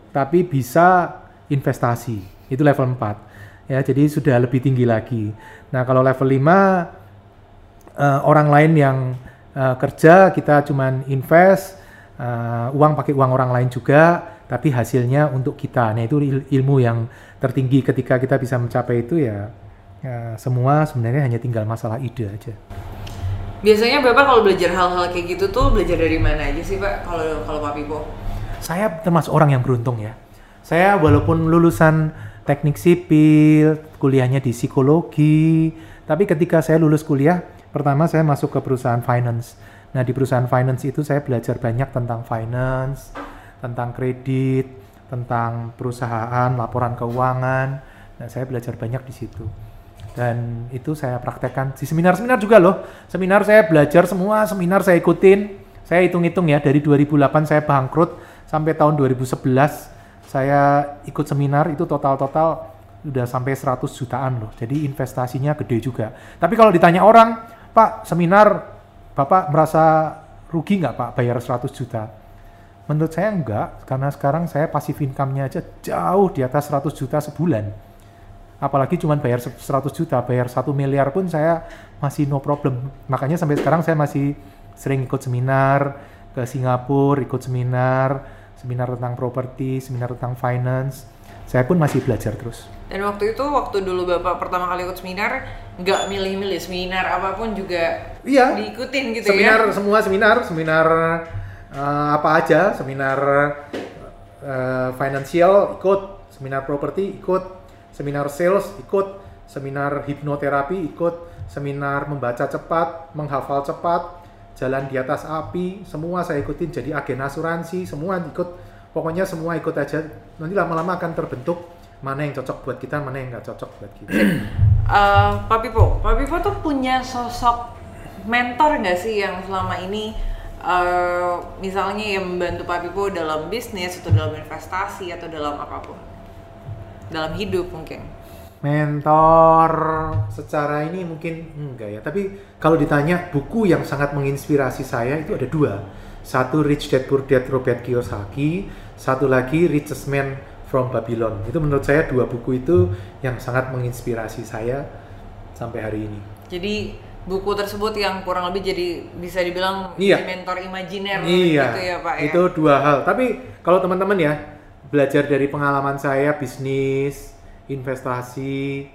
tapi bisa investasi. Itu level 4. Ya, jadi sudah lebih tinggi lagi. Nah, kalau level 5 uh, eh, orang lain yang uh, kerja kita cuman invest uh, uang pakai uang orang lain juga tapi hasilnya untuk kita. Nah, itu ilmu yang tertinggi ketika kita bisa mencapai itu ya ya, semua sebenarnya hanya tinggal masalah ide aja. Biasanya Bapak kalau belajar hal-hal kayak gitu tuh belajar dari mana aja sih Pak kalau kalau Pak Pipo? Saya termasuk orang yang beruntung ya. Saya walaupun lulusan teknik sipil, kuliahnya di psikologi, tapi ketika saya lulus kuliah, pertama saya masuk ke perusahaan finance. Nah, di perusahaan finance itu saya belajar banyak tentang finance, tentang kredit, tentang perusahaan, laporan keuangan. Nah, saya belajar banyak di situ dan itu saya praktekkan di seminar-seminar juga loh. Seminar saya belajar semua, seminar saya ikutin. Saya hitung-hitung ya dari 2008 saya bangkrut sampai tahun 2011 saya ikut seminar itu total-total udah sampai 100 jutaan loh. Jadi investasinya gede juga. Tapi kalau ditanya orang, Pak, seminar Bapak merasa rugi nggak Pak bayar 100 juta? Menurut saya enggak, karena sekarang saya pasif income-nya aja jauh di atas 100 juta sebulan apalagi cuma bayar 100 juta, bayar satu miliar pun saya masih no problem. Makanya sampai sekarang saya masih sering ikut seminar ke Singapura, ikut seminar, seminar tentang properti, seminar tentang finance. Saya pun masih belajar terus. Dan waktu itu, waktu dulu Bapak pertama kali ikut seminar, nggak milih-milih seminar apa pun juga iya, diikutin gitu seminar, ya? Semua seminar, seminar uh, apa aja, seminar uh, financial ikut, seminar properti ikut, seminar sales ikut, seminar hipnoterapi ikut, seminar membaca cepat, menghafal cepat, jalan di atas api, semua saya ikutin jadi agen asuransi, semua ikut, pokoknya semua ikut aja. Nanti lama-lama akan terbentuk mana yang cocok buat kita, mana yang nggak cocok buat kita. (clears throat) Eh, Pak Pipo, Pak Pipo tuh punya sosok mentor nggak sih yang selama ini eh, misalnya yang membantu Pak Pipo dalam bisnis atau dalam investasi atau dalam apa pun, dalam hidup mungkin. Mentor secara ini mungkin enggak ya, tapi kalau ditanya buku yang sangat menginspirasi saya itu ada dua. Satu Rich Dad Poor Dad Robert Kiyosaki, satu lagi Richest Man from Babylon. Itu menurut saya dua buku itu yang sangat menginspirasi saya sampai hari ini. Jadi buku tersebut yang kurang lebih jadi bisa dibilang Iya. mentor imajiner Iya, gitu ya Pak ya. itu dua hal. Tapi kalau teman-teman ya belajar dari pengalaman saya bisnis, investasi,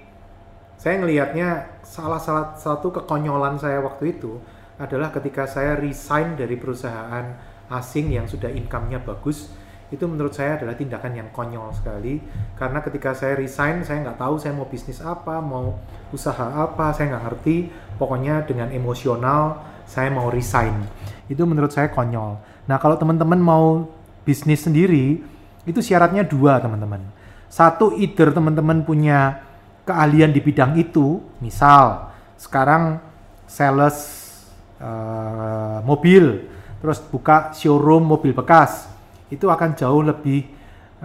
saya ngelihatnya salah salah satu kekonyolan saya waktu itu adalah ketika saya resign dari perusahaan asing yang sudah income-nya bagus. Itu menurut saya adalah tindakan yang konyol sekali karena ketika saya resign saya nggak tahu saya mau bisnis apa, mau usaha apa, saya nggak ngerti. Pokoknya dengan emosional saya mau resign. Itu menurut saya konyol. Nah kalau teman-teman mau bisnis sendiri itu syaratnya dua teman-teman. Satu either teman-teman punya keahlian di bidang itu, misal sekarang sales eh, mobil, terus buka showroom mobil bekas, itu akan jauh lebih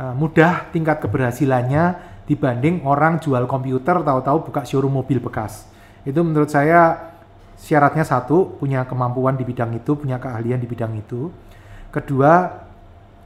eh, mudah tingkat keberhasilannya dibanding orang jual komputer tahu-tahu buka showroom mobil bekas. Itu menurut saya syaratnya satu punya kemampuan di bidang itu, punya keahlian di bidang itu. Kedua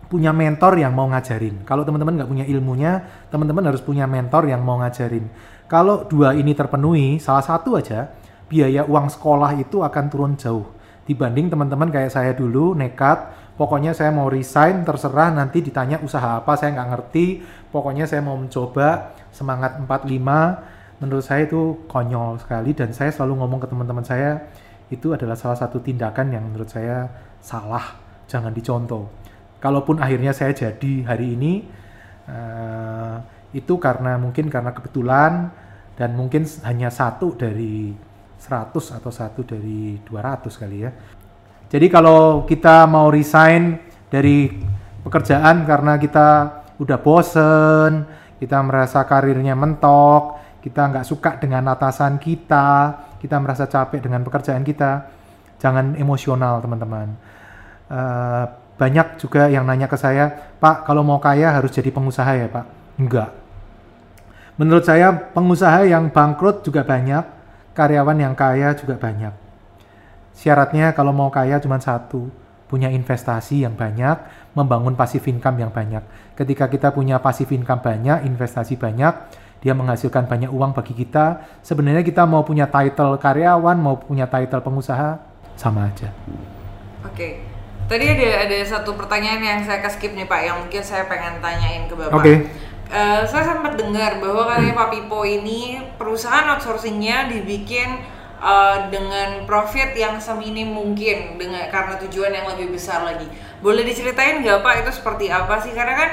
punya mentor yang mau ngajarin. Kalau teman-teman nggak punya ilmunya, teman-teman harus punya mentor yang mau ngajarin. Kalau dua ini terpenuhi, salah satu aja, biaya uang sekolah itu akan turun jauh. Dibanding teman-teman kayak saya dulu, nekat, pokoknya saya mau resign, terserah nanti ditanya usaha apa, saya nggak ngerti, pokoknya saya mau mencoba, semangat 45, menurut saya itu konyol sekali, dan saya selalu ngomong ke teman-teman saya, itu adalah salah satu tindakan yang menurut saya salah, jangan dicontoh kalaupun akhirnya saya jadi hari ini eh, itu karena mungkin karena kebetulan dan mungkin hanya satu dari 100 atau satu dari 200 kali ya. Jadi kalau kita mau resign dari pekerjaan karena kita udah bosen, kita merasa karirnya mentok, kita nggak suka dengan atasan kita, kita merasa capek dengan pekerjaan kita, jangan emosional teman-teman. Eh, banyak juga yang nanya ke saya, Pak, kalau mau kaya harus jadi pengusaha ya, Pak? Enggak. Menurut saya, pengusaha yang bangkrut juga banyak, karyawan yang kaya juga banyak. Syaratnya kalau mau kaya cuma satu, punya investasi yang banyak, membangun passive income yang banyak. Ketika kita punya passive income banyak, investasi banyak, dia menghasilkan banyak uang bagi kita. Sebenarnya kita mau punya title karyawan, mau punya title pengusaha, sama aja. Oke. Tadi ada ada satu pertanyaan yang saya skip nih Pak, yang mungkin saya pengen tanyain ke Bapak. Oke. Eh, saya sempat dengar bahwa katanya Pak Pipo ini perusahaan outsourcingnya dibikin eh, dengan profit yang seminim mungkin dengan karena tujuan yang lebih besar lagi. Boleh diceritain nggak Pak itu seperti apa sih? Karena kan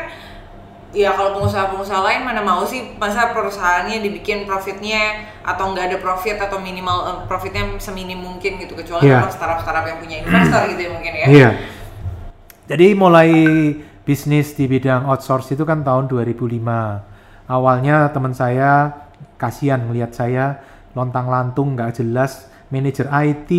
ya kalau pengusaha-pengusaha lain mana mau sih masa perusahaannya dibikin profitnya atau nggak ada profit atau minimal eh, profitnya seminim mungkin gitu kecuali Iya. memang startup-startup yang punya investor gitu ya mungkin ya. Iya. Jadi mulai bisnis di bidang outsource itu kan tahun 2005. Awalnya teman saya kasihan melihat saya lontang-lantung nggak jelas manajer IT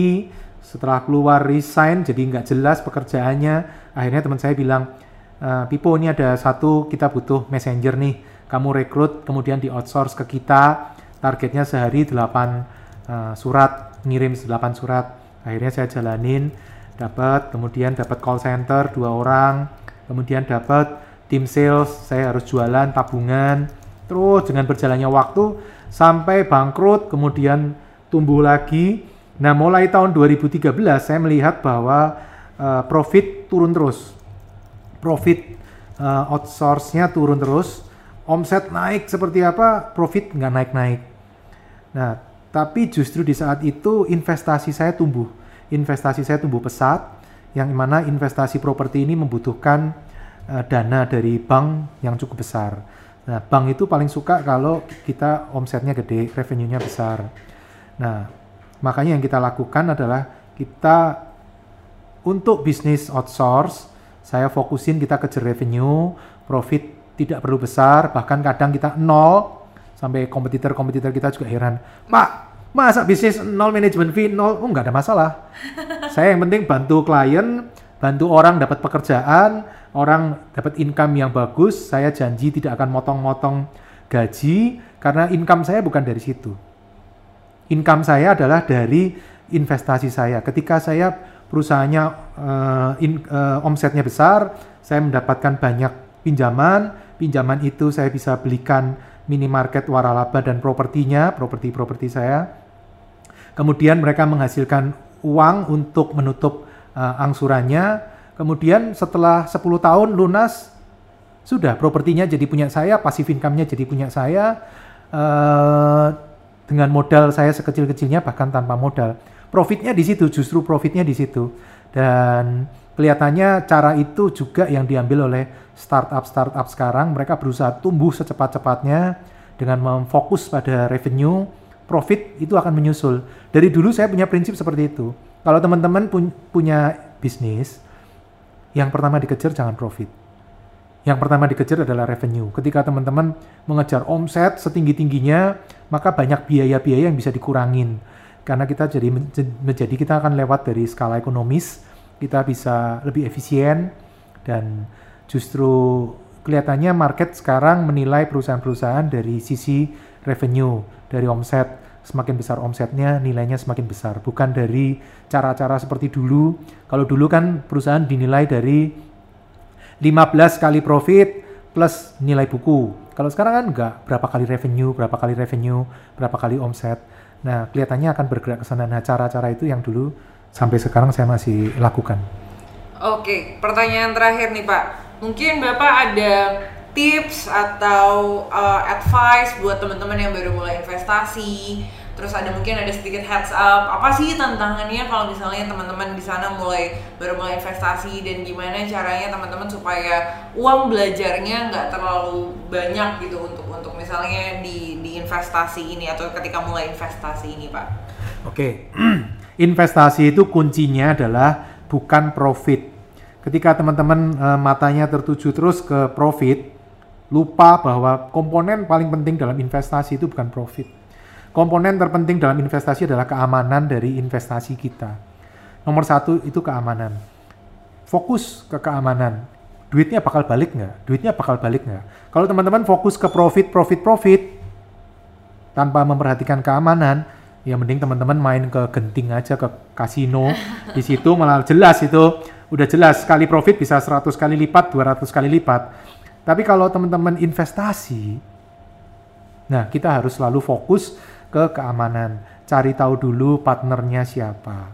setelah keluar resign jadi nggak jelas pekerjaannya akhirnya teman saya bilang "Eh, Pipo ini ada satu kita butuh messenger nih. Kamu rekrut kemudian di outsource ke kita. Targetnya sehari 8 eh, surat ngirim 8 surat. Akhirnya saya jalanin dapat kemudian dapat call center dua orang. Kemudian dapat tim sales saya harus jualan tabungan. Terus dengan berjalannya waktu sampai bangkrut kemudian tumbuh lagi. Nah mulai tahun 2013 saya melihat bahwa eh, profit turun terus profit eh, outsource-nya turun terus, omset naik seperti apa, profit nggak naik-naik. Nah, tapi justru di saat itu investasi saya tumbuh, investasi saya tumbuh pesat, yang mana investasi properti ini membutuhkan eh, dana dari bank yang cukup besar. Nah, bank itu paling suka kalau kita omsetnya gede, revenue-nya besar. Nah, makanya yang kita lakukan adalah kita untuk bisnis outsource, saya fokusin kita kejar revenue, profit tidak perlu besar, bahkan kadang kita nol, sampai kompetitor-kompetitor kita juga heran. Pak, masa bisnis nol manajemen fee nol? Oh nggak ada masalah. (laughs) saya yang penting bantu klien, bantu orang dapat pekerjaan, orang dapat income yang bagus, saya janji tidak akan motong-motong gaji, karena income saya bukan dari situ. Income saya adalah dari investasi saya. Ketika saya perusahaannya uh, in, uh, omsetnya besar, saya mendapatkan banyak pinjaman, pinjaman itu saya bisa belikan minimarket waralaba dan propertinya, properti-properti saya. Kemudian mereka menghasilkan uang untuk menutup uh, angsurannya. Kemudian setelah 10 tahun lunas, sudah propertinya jadi punya saya, passive income-nya jadi punya saya. Uh, dengan modal saya sekecil-kecilnya bahkan tanpa modal. Profitnya di situ, justru profitnya di situ. Dan kelihatannya cara itu juga yang diambil oleh startup-startup sekarang. Mereka berusaha tumbuh secepat-cepatnya dengan memfokus pada revenue, profit itu akan menyusul. Dari dulu saya punya prinsip seperti itu. Kalau teman-teman pun punya bisnis, yang pertama dikejar jangan profit. Yang pertama dikejar adalah revenue. Ketika teman-teman mengejar omset setinggi-tingginya, maka banyak biaya-biaya yang bisa dikurangin. Karena kita jadi menjadi kita akan lewat dari skala ekonomis, kita bisa lebih efisien dan justru kelihatannya market sekarang menilai perusahaan-perusahaan dari sisi revenue, dari omset. Semakin besar omsetnya, nilainya semakin besar. Bukan dari cara-cara seperti dulu. Kalau dulu kan perusahaan dinilai dari 15 kali profit plus nilai buku. Kalau sekarang kan enggak, berapa kali revenue, berapa kali revenue, berapa kali omset. Nah, kelihatannya akan bergerak ke sana. Nah, cara-cara itu yang dulu sampai sekarang saya masih lakukan. Oke, pertanyaan terakhir nih Pak. Mungkin Bapak ada tips atau uh, advice buat teman-teman yang baru mulai investasi terus ada mungkin ada sedikit heads up apa sih tantangannya kalau misalnya teman-teman di sana mulai baru mulai investasi dan gimana caranya teman-teman supaya uang belajarnya nggak terlalu banyak gitu untuk untuk misalnya di di investasi ini atau ketika mulai investasi ini pak oke okay. (clears throat) investasi itu kuncinya adalah bukan profit ketika teman-teman e, matanya tertuju terus ke profit lupa bahwa komponen paling penting dalam investasi itu bukan profit Komponen terpenting dalam investasi adalah keamanan dari investasi kita. Nomor satu itu keamanan. Fokus ke keamanan. Duitnya bakal balik nggak? Duitnya bakal balik nggak? Kalau teman-teman fokus ke profit, profit, profit, tanpa memperhatikan keamanan, ya mending teman-teman main ke genting aja ke kasino. (laughs) Di situ malah jelas itu udah jelas sekali profit bisa 100 kali lipat, 200 kali lipat. Tapi kalau teman-teman investasi, nah kita harus selalu fokus ke keamanan. Cari tahu dulu partnernya siapa.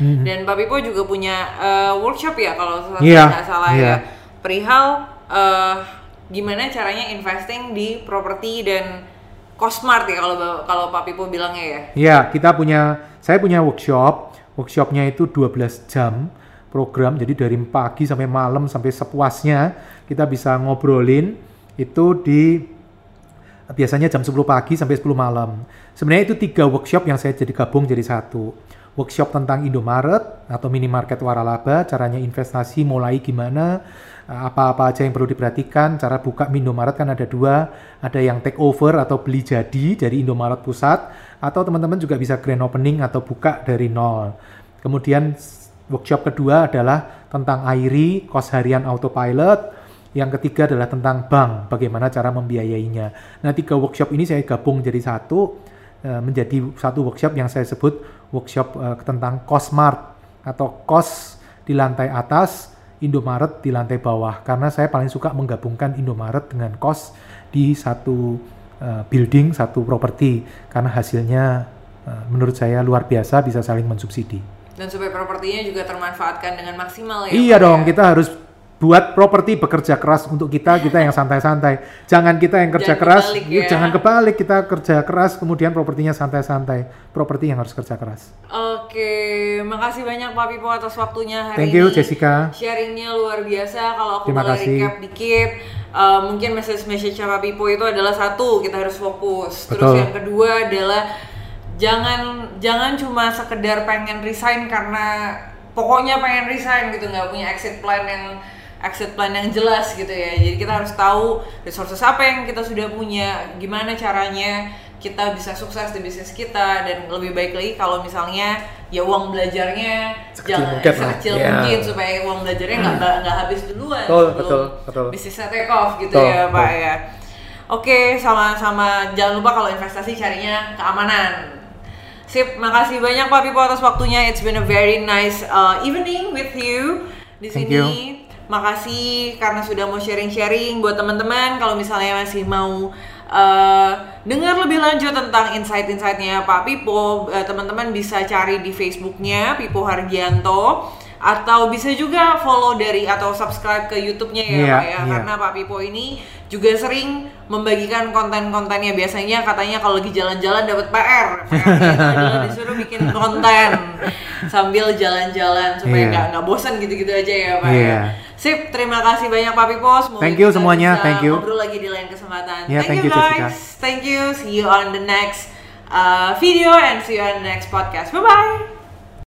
Hmm. Dan Pak Pipo juga punya uh, workshop ya kalau yeah, tidak salah yeah. ya. Perihal uh, gimana caranya investing di properti dan Cosmart ya kalau kalau Pak Pipo bilangnya ya. Iya, kita punya saya punya workshop. Workshopnya itu 12 jam program jadi dari pagi sampai malam sampai sepuasnya kita bisa ngobrolin itu di biasanya jam 10 pagi sampai 10 malam. Sebenarnya itu tiga workshop yang saya jadi gabung jadi satu. Workshop tentang Indomaret atau minimarket waralaba, caranya investasi mulai gimana, apa-apa aja yang perlu diperhatikan, cara buka Indomaret kan ada dua, ada yang take over atau beli jadi dari Indomaret pusat, atau teman-teman juga bisa grand opening atau buka dari nol. Kemudian workshop kedua adalah tentang AIRI, kos harian autopilot, yang ketiga adalah tentang bank, bagaimana cara membiayainya. Nah, tiga workshop ini saya gabung jadi satu, eh, menjadi satu workshop yang saya sebut workshop uh, tentang Cosmart atau kos di lantai atas, Indomaret di lantai bawah. Karena saya paling suka menggabungkan Indomaret dengan kos di satu uh, building, satu properti. Karena hasilnya menurut saya luar biasa, bisa saling mensubsidi. Dan supaya propertinya juga termanfaatkan dengan maksimal ya? Iya dong, ya? kita harus buat properti bekerja keras untuk kita, kita yang santai-santai. Jangan kita yang kerja jangan keras, kebalik, ya. jangan kebalik kita kerja keras kemudian propertinya santai-santai. Properti yang harus kerja keras. Oke, makasih banyak Pak Pipo atas waktunya hari Thank you, Jessica. Sharingnya luar biasa. Kalau aku Terima boleh kasih. recap dikit, uh, mungkin message-message Pak Pipo itu adalah satu, kita harus fokus. Terus Betul. yang kedua adalah jangan jangan cuma sekedar pengen resign karena pokoknya pengen resign gitu nggak punya exit plan yang exit plan yang jelas gitu ya jadi kita harus tahu resources apa yang kita sudah punya gimana caranya kita bisa sukses di bisnis kita dan lebih baik lagi kalau misalnya ya uang belajarnya Sekecil jangan mungkin lah. sekecil Ya. mungkin supaya uang belajarnya nggak nggak nggak habis duluan Betul, sebelum betul, betul. bisnisnya take off gitu Betul, ya pak betul. ya oke sama-sama jangan lupa kalau investasi carinya keamanan Sip, makasih banyak Pak Pipo atas waktunya. It's been a very nice uh, evening with you di Thank sini. you. Makasih karena sudah mau sharing-sharing buat teman-teman. Kalau misalnya masih mau uh, dengar lebih lanjut tentang insight-insightnya Pak Pipo, uh, teman-teman bisa cari di Facebooknya Pipo Hargianto atau bisa juga follow dari atau subscribe ke YouTube-nya ya Iya, Pak ya. iya. Karena Pak Pipo ini juga sering membagikan konten-kontennya biasanya katanya kalau lagi jalan-jalan dapat PR. Adalah (laughs) disuruh bikin konten sambil jalan-jalan supaya Iya. nggak nggak bosan gitu-gitu aja ya Pak. Iya. ya. Sip, terima kasih banyak Pak Pipo. Semoga Thank you semuanya, thank you. Ngobrol lagi di lain kesempatan. Yeah, thank, thank you you, Jessica. guys. Thank you. See you on the next uh, video and see you on the next podcast. Bye bye.